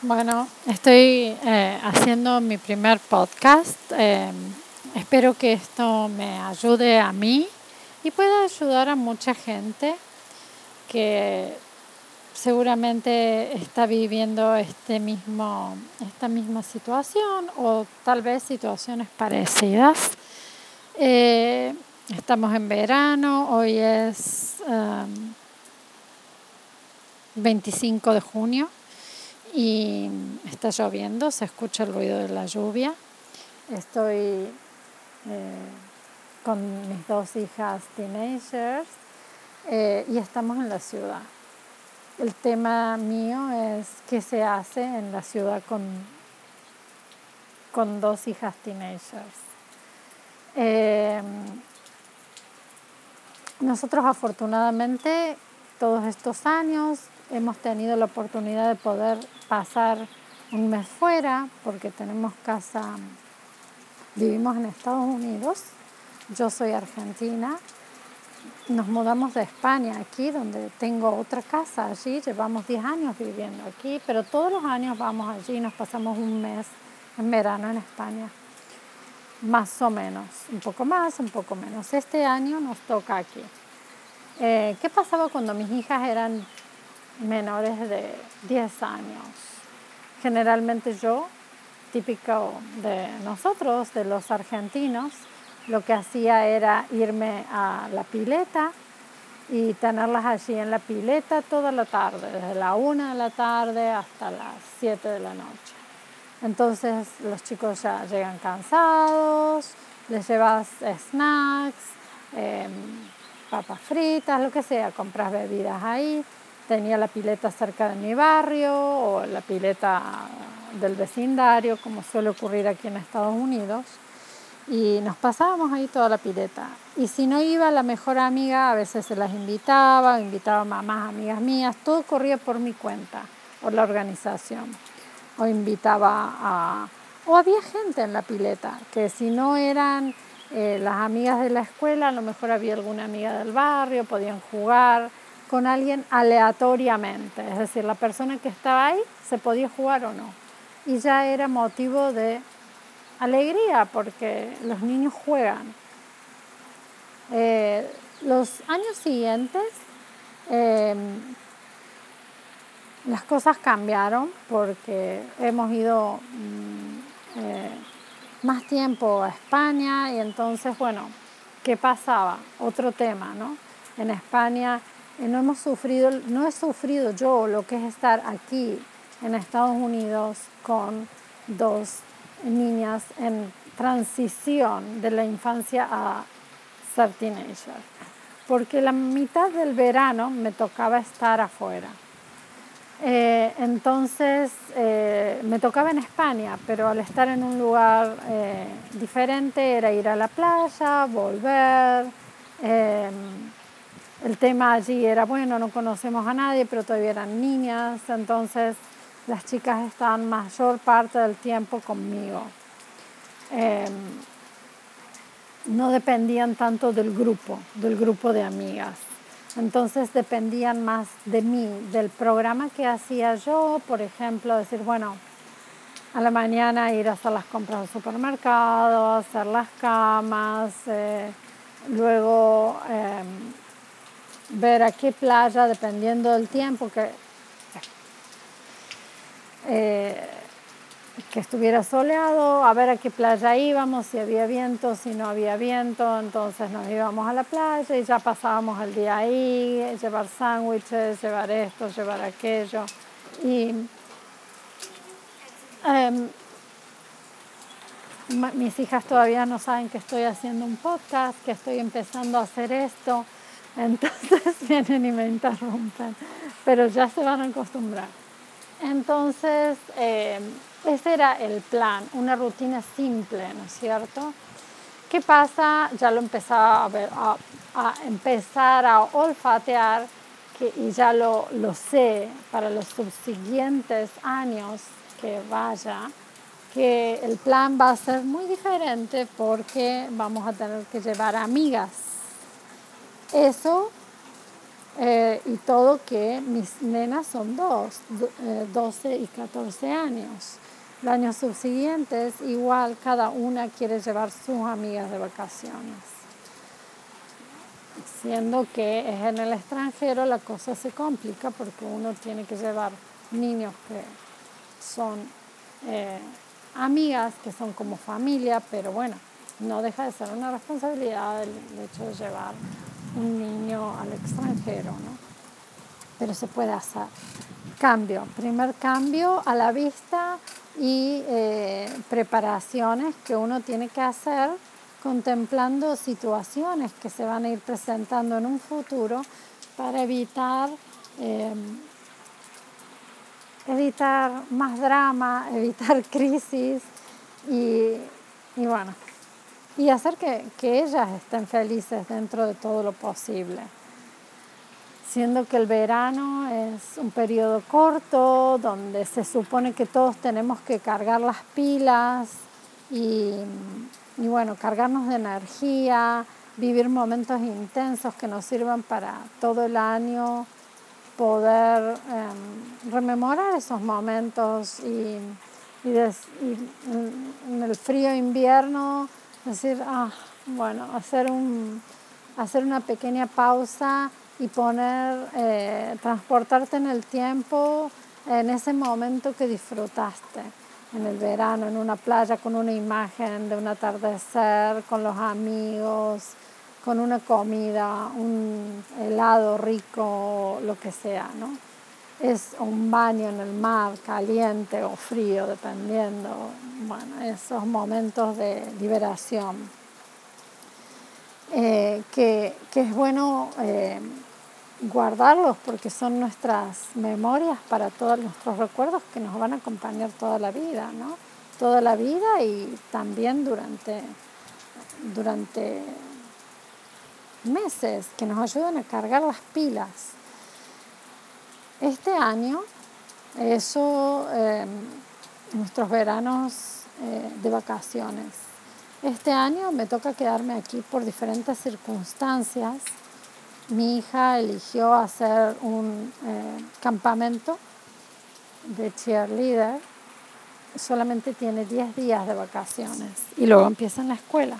Bueno, estoy eh, haciendo mi primer podcast. Eh, espero que esto me ayude a mí y pueda ayudar a mucha gente que seguramente está viviendo este mismo, esta misma situación o tal vez situaciones parecidas. Eh, estamos en verano, hoy es 25 de junio y está lloviendo, se escucha el ruido de la lluvia. Estoy eh, con mis dos hijas teenagers eh, y estamos en la ciudad. El tema mío es qué se hace en la ciudad con, con dos hijas teenagers. Eh, nosotros afortunadamente todos estos años hemos tenido la oportunidad de poder pasar un mes fuera porque tenemos casa, vivimos en Estados Unidos, yo soy argentina, nos mudamos de España aquí donde tengo otra casa allí, llevamos 10 años viviendo aquí, pero todos los años vamos allí nos pasamos un mes en verano en España, más o menos, un poco más, un poco menos. Este año nos toca aquí. Eh, ¿Qué pasaba cuando mis hijas eran menores de 10 años. Generalmente yo, típico de nosotros, de los argentinos, lo que hacía era irme a la pileta y tenerlas allí en la pileta toda la tarde, desde la una de la tarde hasta las 7 de la noche. Entonces los chicos ya llegan cansados, les llevas snacks, em, papas fritas, lo que sea, compras bebidas ahí tenía la pileta cerca de mi barrio o la pileta del vecindario, como suele ocurrir aquí en Estados Unidos. Y nos pasábamos ahí toda la pileta. Y si no iba la mejor amiga, a veces se las invitaba, invitaba a mamás, amigas mías, todo corría por mi cuenta, por la organización. O invitaba a... O había gente en la pileta, que si no eran eh, las amigas de la escuela, a lo mejor había alguna amiga del barrio, podían jugar con alguien aleatoriamente, es decir, la persona que estaba ahí se podía jugar o no. Y ya era motivo de alegría porque los niños juegan. Eh, los años siguientes em, las cosas cambiaron porque hemos ido mm, eh, más tiempo a España y entonces, bueno, ¿qué pasaba? Otro tema, ¿no? En España no hemos sufrido, no he sufrido yo lo que es estar aquí en Estados Unidos con dos niñas en transición de la infancia a ser teenager, porque la mitad del verano me tocaba estar afuera. Eh, entonces eh, me tocaba en España, pero al estar en un lugar eh, diferente era ir a la playa, volver. El tema allí era, bueno, no conocemos a nadie, pero todavía eran niñas, entonces las chicas estaban mayor parte del tiempo conmigo. Em, no dependían tanto del grupo, del grupo de amigas. Entonces dependían más de mí, del programa que hacía yo, por ejemplo, decir, bueno, a la mañana ir a hacer las compras al supermercado, hacer las camas, eh, luego em, ver a qué playa, dependiendo del tiempo que, eh, que estuviera soleado, a ver a qué playa íbamos, si había viento, si no había viento, entonces nos íbamos a la playa y ya pasábamos el día ahí, llevar sándwiches, llevar esto, llevar aquello. Y em, mis hijas todavía no saben que estoy haciendo un podcast, que estoy empezando a hacer esto. Entonces vienen y me interrumpen, pero ya se van a acostumbrar. Entonces, eh, ese era el plan, una rutina simple, ¿no es cierto? ¿Qué pasa? Ya lo empezaba a, ver, a, empezar a olfatear que, y ya lo, lo sé para los subsiguientes años que vaya, que el plan va a ser muy diferente porque vamos a tener que llevar amigas eso Eh, y todo que mis nenas son dos, 12 y 14 años. Los años subsiguientes, igual cada una quiere llevar sus amigas de vacaciones. Siendo que es en el extranjero la cosa se complica porque uno tiene que llevar niños que son eh, amigas, que son como familia, pero bueno, no deja de ser una responsabilidad el, hecho de llevar un niño al extranjero, ¿no? Pero se puede hacer. Cambio, primer cambio a la vista y eh, preparaciones que uno tiene que hacer contemplando situaciones que se van a ir presentando en un futuro para evitar, eh, evitar más drama, evitar crisis y, y bueno, y hacer que, que ellas estén felices dentro de todo lo posible. Siendo que el verano es un periodo corto donde se supone que todos tenemos que cargar las pilas y, bueno, cargarnos de energía, vivir momentos intensos que nos sirvan para todo el año, poder em, rememorar esos momentos y, en el frío invierno decir, ah, bueno, hacer, un, hacer una pequeña pausa y poner, eh, transportarte en el tiempo, en ese momento que disfrutaste, en el verano, en una playa con una imagen de un atardecer, con los amigos, con una comida, un helado rico, lo que sea, ¿no? Es un baño en el mar, caliente o frío, dependiendo, bueno, esos momentos de liberación. Eh, que, que, es bueno eh, guardarlos porque son nuestras memorias para todos nuestros recuerdos que nos van a acompañar toda la vida, ¿no? Toda la vida y también durante, durante meses que nos ayudan a cargar las pilas. Este año, eso, em, nuestros veranos eh, de vacaciones. Este año me toca quedarme aquí por diferentes circunstancias mi hija eligió hacer un eh, campamento de cheerleader. Solamente tiene 10 días de vacaciones y luego empieza en la escuela.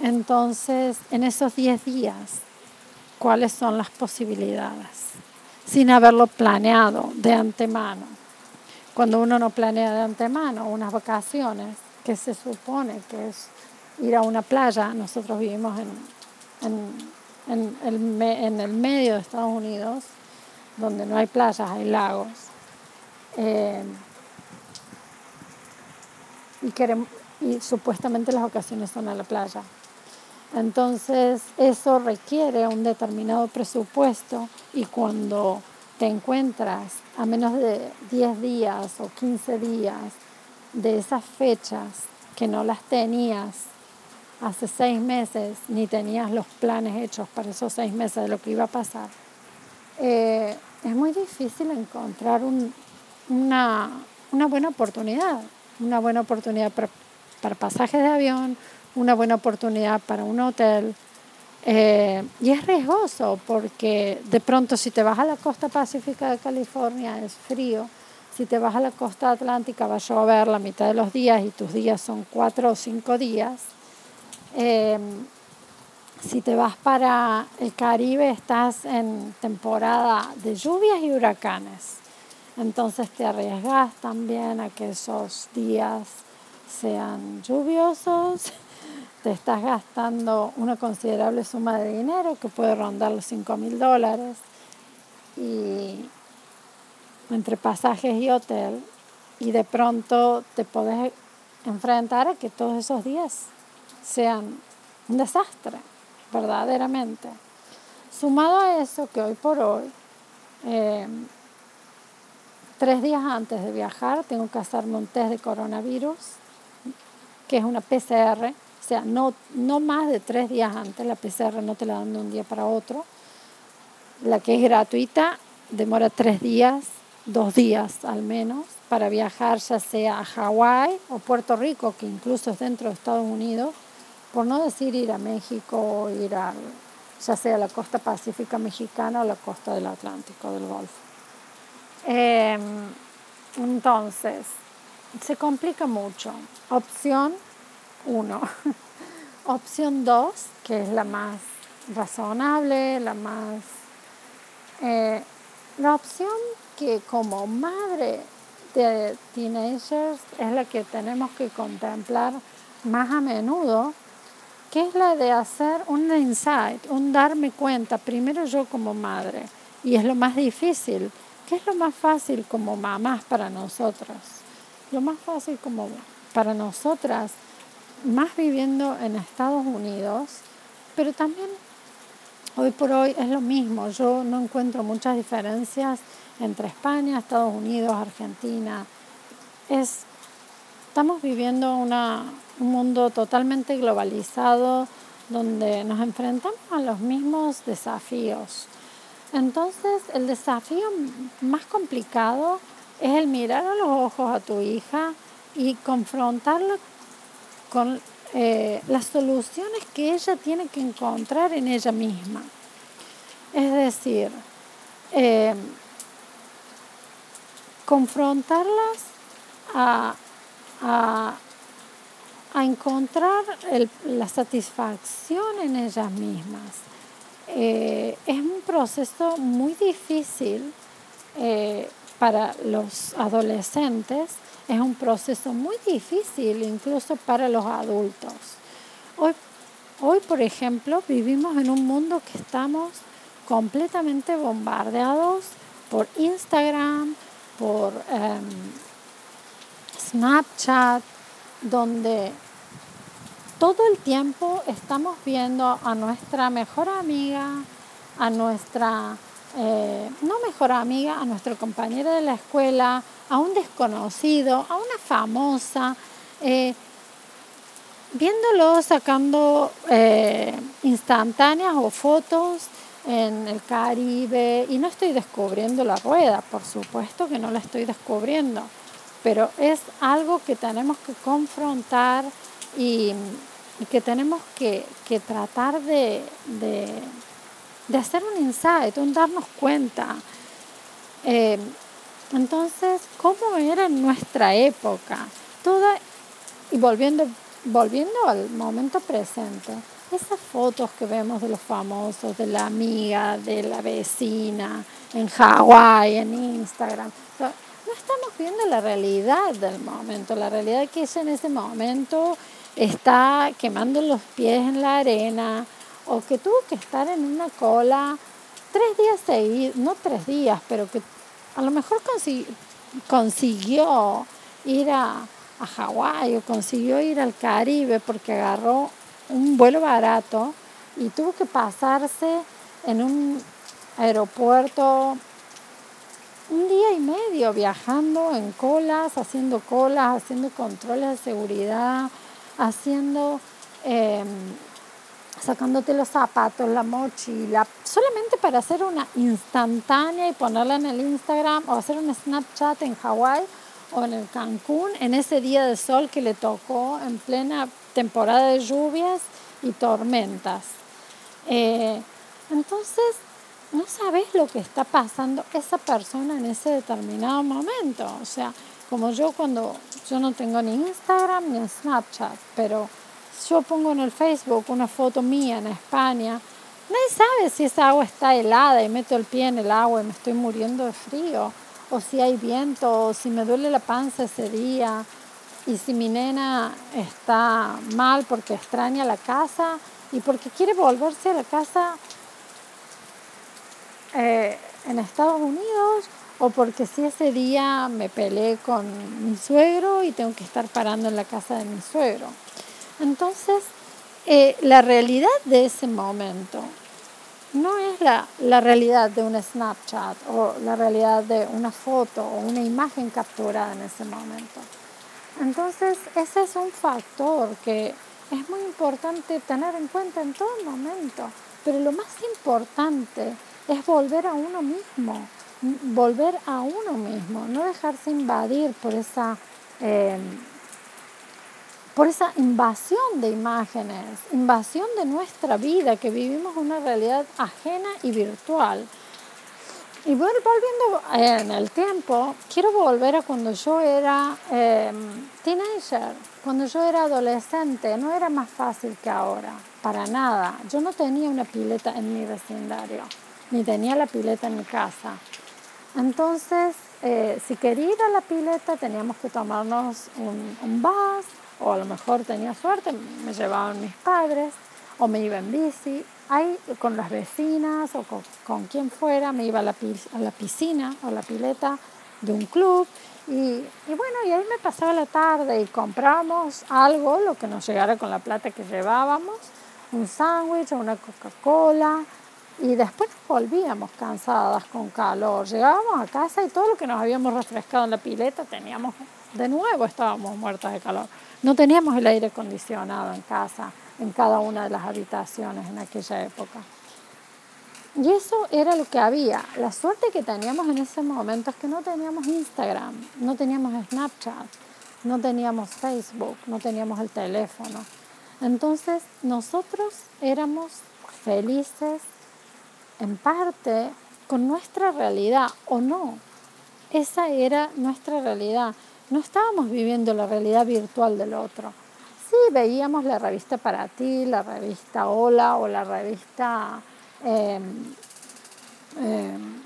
Entonces, en esos 10 días, ¿cuáles son las posibilidades? Sin haberlo planeado de antemano. Cuando uno no planea de antemano unas vacaciones, que se supone que es ir a una playa, nosotros vivimos en en el, en el medio de Estados Unidos, donde no hay playas, hay lagos. Eh, y, queremos, y supuestamente las ocasiones son a la playa. Entonces eso requiere un determinado presupuesto y cuando te encuentras a menos de 10 días o 15 días de esas fechas que no las tenías hace seis meses ni tenías los planes hechos para esos seis meses de lo que iba a pasar, eh, es muy difícil encontrar una, buena oportunidad, una buena oportunidad para, pasajes de avión, una buena oportunidad para un hotel. Eh, y es riesgoso porque de pronto si te vas a la costa pacífica de California es frío, si te vas a la costa atlántica va a llover la mitad de los días y tus días son cuatro o cinco días Em, si te vas para el Caribe, estás en temporada de lluvias y huracanes. Entonces te arriesgas también a que esos días sean lluviosos. Te estás gastando una considerable suma de dinero que puede rondar los 5 mil dólares. Y entre pasajes y hotel. Y de pronto te puedes enfrentar a que todos esos días sean un desastre, verdaderamente. Sumado a eso que hoy por hoy, eh, tres días antes de viajar, tengo que hacerme un test de coronavirus, que es una PCR, o sea, no, no más de tres días antes, la PCR no te la dan de un día para otro. La que es gratuita demora tres días, dos días al menos, para viajar ya sea a Hawái o Puerto Rico, que incluso es dentro de Estados Unidos, por no decir ir a México o ir a ya sea la costa pacífica mexicana o la costa del Atlántico, del Golfo. Em, entonces, se complica mucho. Opción 1. Opción 2, que es la más razonable, la más... Eh, la opción que como madre de teenagers es la que tenemos que contemplar más a menudo, que es la de hacer un insight, un darme cuenta, primero yo como madre, y es lo más difícil, ¿qué es lo más fácil como mamás para nosotras? Lo más fácil como para nosotras, más viviendo en Estados Unidos, pero también hoy por hoy es lo mismo, yo no encuentro muchas diferencias entre España, Estados Unidos, Argentina. Es, estamos viviendo una, un mundo totalmente globalizado donde nos enfrentamos a los mismos desafíos. Entonces, el desafío más complicado es el mirar a los ojos a tu hija y confrontarla con eh, las soluciones que ella tiene que encontrar en ella misma. Es decir, eh, confrontarlas a, encontrar la satisfacción en ellas mismas. Eh, es un proceso muy difícil para los adolescentes, es un proceso muy difícil incluso para los adultos. Hoy, hoy, por ejemplo, vivimos en un mundo que estamos completamente bombardeados por Instagram, por em, Snapchat, donde todo el tiempo estamos viendo a nuestra mejor amiga, a nuestra, eh, no mejor amiga, a nuestra compañera de la escuela, a un desconocido, a una famosa, eh, viéndolo sacando eh, instantáneas o fotos en el Caribe. Y no estoy descubriendo la rueda, por supuesto que no la estoy descubriendo, pero es algo que tenemos que confrontar y, que tenemos que, tratar de, hacer un insight, un darnos cuenta. Eh, entonces, ¿cómo era nuestra época? Toda, y volviendo, volviendo al momento presente, esas fotos que vemos de los famosos, de la amiga, de la vecina, en Hawái, en Instagram, no estamos viendo la realidad del momento, la realidad que ella en ese momento está quemando los pies en la arena o que tuvo que estar en una cola tres días seguidos, no tres días, pero que a lo mejor consiguió ir a, a Hawái o consiguió ir al Caribe porque agarró un vuelo barato y tuvo que pasarse en un aeropuerto un día y medio viajando en colas, haciendo colas, haciendo controles de seguridad, haciendo, em, sacándote los zapatos, la mochila, solamente para hacer una instantánea y ponerla en el Instagram o hacer un Snapchat en Hawái o en el Cancún en ese día de sol que le tocó en plena temporada de lluvias y tormentas. Eh, entonces, no sabes lo que está pasando esa persona en ese determinado momento. O sea, como yo cuando yo no tengo ni Instagram ni Snapchat, pero yo pongo en el Facebook una foto mía en España, nadie sabe si esa agua está helada y meto el pie en el agua y me estoy muriendo de frío, o si hay viento, o si me duele la panza ese día, y si mi nena está mal porque extraña la casa y porque quiere volverse a la casa eh, en Estados Unidos o porque si ese día me peleé con mi suegro y tengo que estar parando en la casa de mi suegro. Entonces, eh, la realidad de ese momento no es la, la, realidad de un Snapchat o la realidad de una foto o una imagen capturada en ese momento. Entonces, ese es un factor que es muy importante tener en cuenta en todo momento. Pero lo más importante es volver a uno mismo, volver a uno mismo, no dejarse invadir por esa, eh, por esa invasión de imágenes, invasión de nuestra vida, que vivimos una realidad ajena y virtual. Y volviendo eh, en el tiempo, quiero volver a cuando yo era em, teenager, cuando yo era adolescente, no era más fácil que ahora, para nada. Yo no tenía una pileta en mi vecindario, ni tenía la pileta en mi casa. Entonces, eh, si quería ir a la pileta, teníamos que tomarnos un, un bus, o a lo mejor tenía suerte, me llevaban mis padres, o me iba en bici, ahí con las vecinas o con, quien fuera, me iba a la, a la, piscina o la pileta de un club y, y, bueno, y ahí me pasaba la tarde y comprábamos algo, lo que nos llegara con la plata que llevábamos, un sándwich o una Coca-Cola y después volvíamos cansadas con calor. Llegábamos a casa y todo lo que nos habíamos refrescado en la pileta teníamos, de nuevo estábamos muertas de calor. No teníamos el aire acondicionado en casa en cada una de las habitaciones en aquella época. Y eso era lo que había. La suerte que teníamos en ese momento es que no teníamos Instagram, no teníamos Snapchat, no teníamos Facebook, no teníamos el teléfono. Entonces nosotros éramos felices en parte con nuestra realidad o no. Esa era nuestra realidad. No estábamos viviendo la realidad virtual del otro veíamos la revista Para Ti, la revista Hola o la revista, em, em,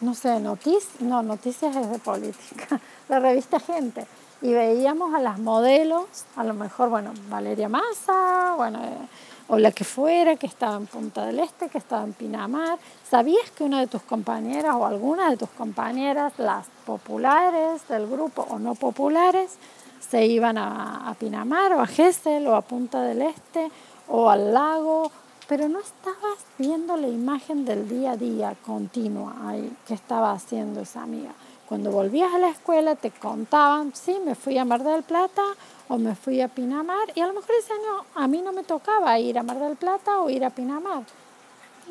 no sé, noticias, no, noticias es de política, la revista Gente. Y veíamos a las modelos, a lo mejor, bueno, Valeria Massa, bueno, eh, o la que fuera, que estaba en Punta del Este, que estaba en Pinamar. ¿Sabías que una de tus compañeras o alguna de tus compañeras, las populares del grupo o no populares, se iban a, Pinamar o a Gesell o a Punta del Este o al lago, pero no estabas viendo la imagen del día a día continua ahí que estaba haciendo esa amiga. Cuando volvías a la escuela te contaban, sí, me fui a Mar del Plata o me fui a Pinamar y a lo mejor ese año a mí no me tocaba ir a Mar del Plata o ir a Pinamar.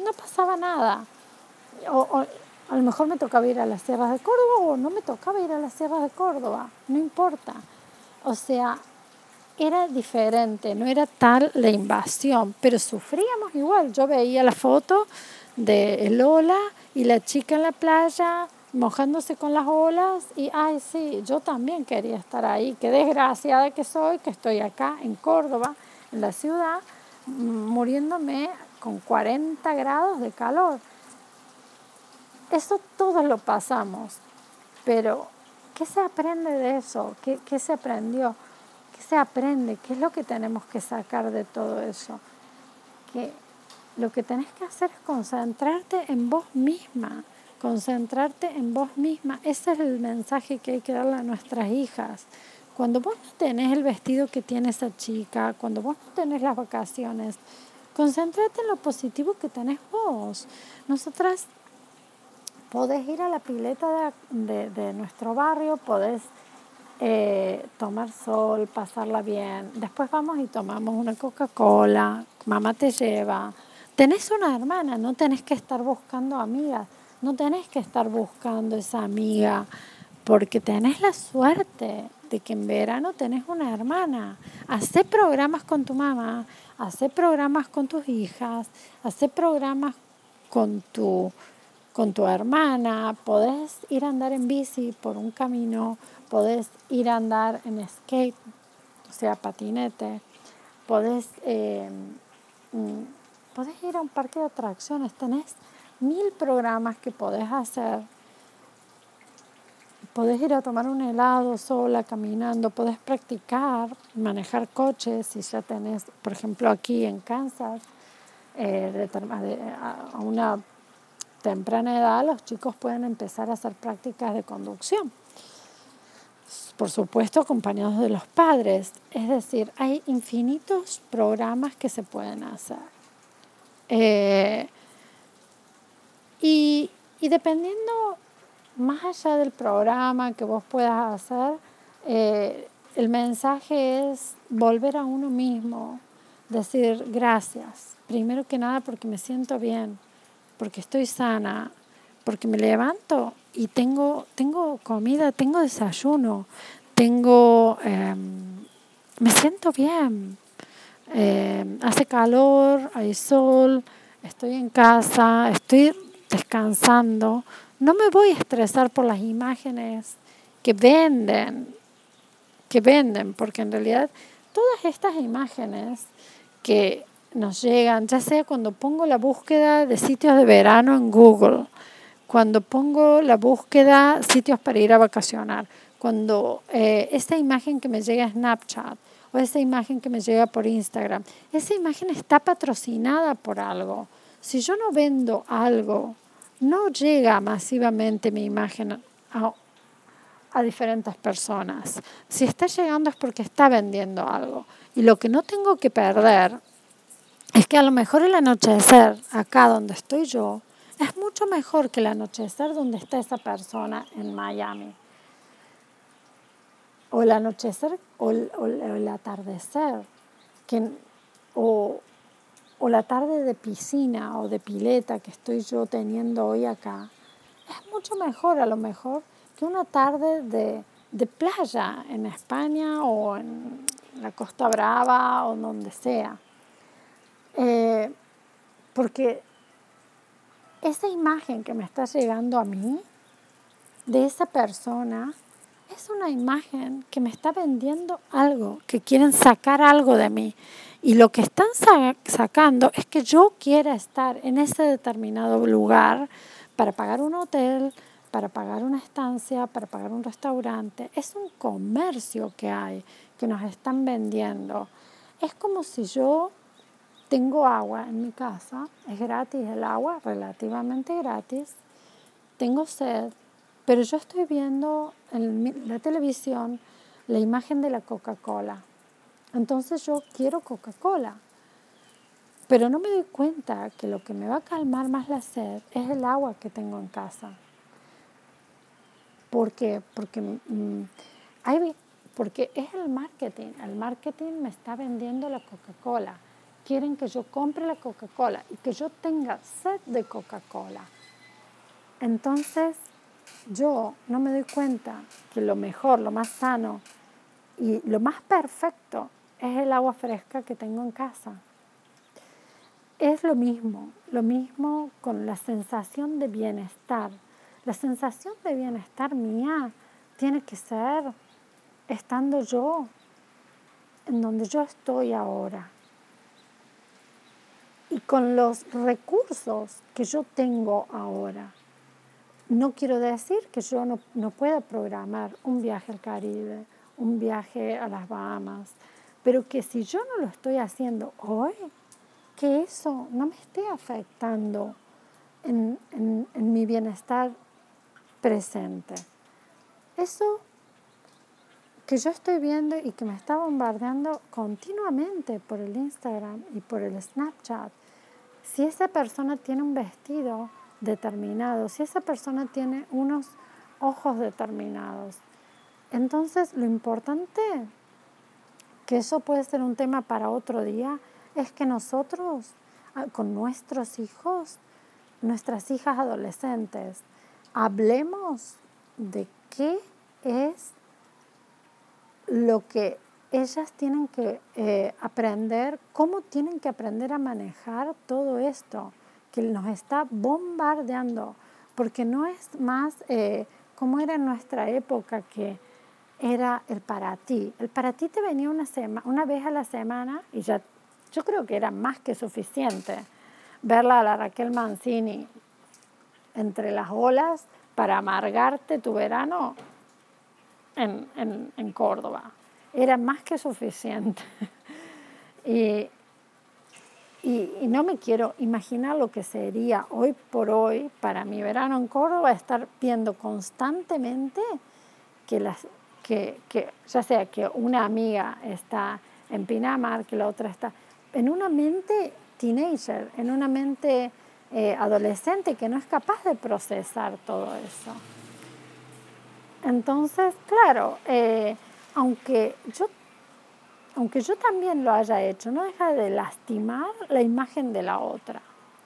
No pasaba nada. O, a lo mejor me tocaba ir a las sierras de Córdoba o no me tocaba ir a las sierras de Córdoba, no importa. O sea, era diferente, no era tal la invasión, pero sufríamos igual. Yo veía la foto de Lola y la chica en la playa mojándose con las olas y, ay, sí, yo también quería estar ahí. Qué desgraciada que soy, que estoy acá en Córdoba, en la ciudad, muriéndome con 40 grados de calor. Eso todos lo pasamos, pero ¿Qué se aprende de eso? ¿Qué, ¿Qué, se aprendió? ¿Qué se aprende? ¿Qué es lo que tenemos que sacar de todo eso? Que lo que tenés que hacer es concentrarte en vos misma, concentrarte en vos misma. Ese es el mensaje que hay que darle a nuestras hijas. Cuando vos no tenés el vestido que tiene esa chica, cuando vos no tenés las vacaciones, concéntrate en lo positivo que tenés vos. Nosotras podés ir a la pileta de, nuestro barrio, podés eh, tomar sol, pasarla bien. Después vamos y tomamos una Coca-Cola, mamá te lleva. Tenés una hermana, no tenés que estar buscando amigas, no tenés que estar buscando esa amiga, porque tenés la suerte de que en verano tenés una hermana. Hacé programas con tu mamá, hacé programas con tus hijas, hacé programas con tu con tu hermana, podés ir a andar en bici por un camino, podés ir a andar en skate, o sea, patinete, podés, eh, mm, podés ir a un parque de atracciones, tenés mil programas que podés hacer. Podés ir a tomar un helado sola, caminando, podés practicar, manejar coches si ya tenés, por ejemplo, aquí en Kansas, eh, a una temprana edad los chicos pueden empezar a hacer prácticas de conducción. Por supuesto, acompañados de los padres. Es decir, hay infinitos programas que se pueden hacer. Eh, y, dependiendo más allá del programa que vos puedas hacer, eh, el mensaje es volver a uno mismo, decir gracias. Primero que nada porque me siento bien, porque estoy sana, porque me levanto y tengo, tengo comida, tengo desayuno, tengo em, me siento bien. Eh, hace calor, hay sol, estoy en casa, estoy descansando. No me voy a estresar por las imágenes que venden, que venden, porque en realidad todas estas imágenes que nos llegan, ya sea cuando pongo la búsqueda de sitios de verano en Google, cuando pongo la búsqueda sitios para ir a vacacionar, cuando eh, esta imagen que me llega a Snapchat o esa imagen que me llega por Instagram, esa imagen está patrocinada por algo. Si yo no vendo algo, no llega masivamente mi imagen a, diferentes personas. Si está llegando es porque está vendiendo algo. Y lo que no tengo que perder es que a lo mejor el anochecer acá donde estoy yo es mucho mejor que el anochecer donde está esa persona en Miami. O el anochecer o el, atardecer. Que, o, o la tarde de piscina o de pileta que estoy yo teniendo hoy acá. Es mucho mejor a lo mejor que una tarde de, de playa en España o en la Costa Brava o donde sea. Eh, porque esa imagen que me está llegando a mí, de esa persona, es una imagen que me está vendiendo algo, que quieren sacar algo de mí. Y lo que están sacando es que yo quiera estar en ese determinado lugar para pagar un hotel, para pagar una estancia, para pagar un restaurante. Es un comercio que hay, que nos están vendiendo. Es como si yo tengo agua en mi casa, es gratis el agua, relativamente gratis. Tengo sed, pero yo estoy viendo en la televisión la imagen de la Coca-Cola. Entonces yo quiero Coca-Cola. Pero no me doy cuenta que lo que me va a calmar más la sed es el agua que tengo en casa. ¿Por? Porque, mm, porque es el marketing. El marketing me está vendiendo la Coca-Cola quieren que yo compre la Coca-Cola y que yo tenga sed de Coca-Cola. Entonces, yo no me doy cuenta que lo mejor, lo más sano y lo más perfecto es el agua fresca que tengo en casa. Es lo mismo, lo mismo con la sensación de bienestar. La sensación de bienestar mía tiene que ser estando yo en donde yo estoy ahora y con los recursos que yo tengo ahora. No quiero decir que yo no, no pueda programar un viaje al Caribe, un viaje a las Bahamas, pero que si yo no lo estoy haciendo hoy, que eso no me esté afectando en, en, mi bienestar presente. Eso que yo estoy viendo y que me está bombardeando continuamente por el Instagram y por el Snapchat. Si esa persona tiene un vestido determinado, si esa persona tiene unos ojos determinados, entonces lo importante, que eso puede ser un tema para otro día, es que nosotros ah, con nuestros hijos, nuestras hijas adolescentes, hablemos de qué es lo que ellas tienen que eh, aprender, cómo tienen que aprender a manejar todo esto que nos está bombardeando, porque no es más eh, como era en nuestra época que era el para ti. El para ti te venía una, vez a la semana y ya yo creo que era más que suficiente verla a la Raquel Mancini entre las olas para amargarte tu verano en, en, Córdoba. Era más que suficiente. y, y, no me quiero imaginar lo que sería hoy por hoy para mi verano en Córdoba estar viendo constantemente que, las, que, ya sea que una amiga está en Pinamar, que la otra está en una mente teenager, en una mente eh, adolescente que no es capaz de procesar todo eso. Entonces, claro, eh, aunque, yo, aunque yo también lo haya hecho, no deja de lastimar la imagen de la otra.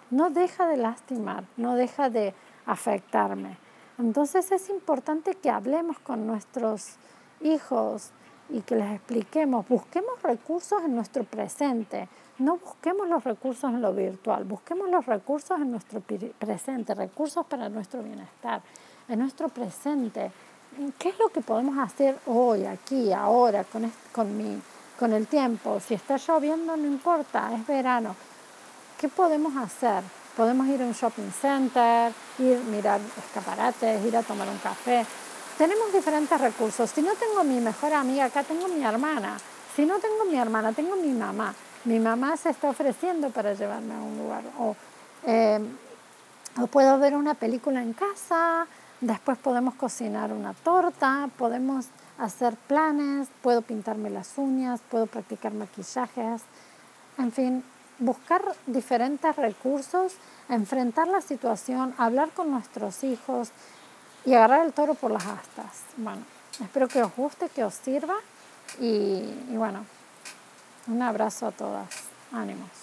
No deja de lastimar, no deja de afectarme. Entonces es importante que hablemos con nuestros hijos y que les expliquemos, busquemos recursos en nuestro presente, no busquemos los recursos en lo virtual, busquemos los recursos en nuestro presente, recursos para nuestro bienestar, en nuestro presente. ¿Qué es lo que podemos hacer hoy, aquí, ahora, con, con, mi, con el tiempo? Si está lloviendo, no importa, es verano. ¿Qué podemos hacer? Podemos ir a un shopping center, ir a mirar escaparates, ir a tomar un café. Tenemos diferentes recursos. Si no tengo mi mejor amiga acá, tengo mi hermana. Si no tengo mi hermana, tengo mi mamá. Mi mamá se está ofreciendo para llevarme a un lugar. O, o puedo ver una película en casa, después podemos cocinar una torta, podemos hacer planes, puedo pintarme las uñas, puedo practicar maquillajes. En fin, buscar diferentes recursos, enfrentar la situación, hablar con nuestros hijos y agarrar el toro por las astas. Bueno, espero que os guste, que os sirva y, y bueno, un abrazo a todas. Ánimos.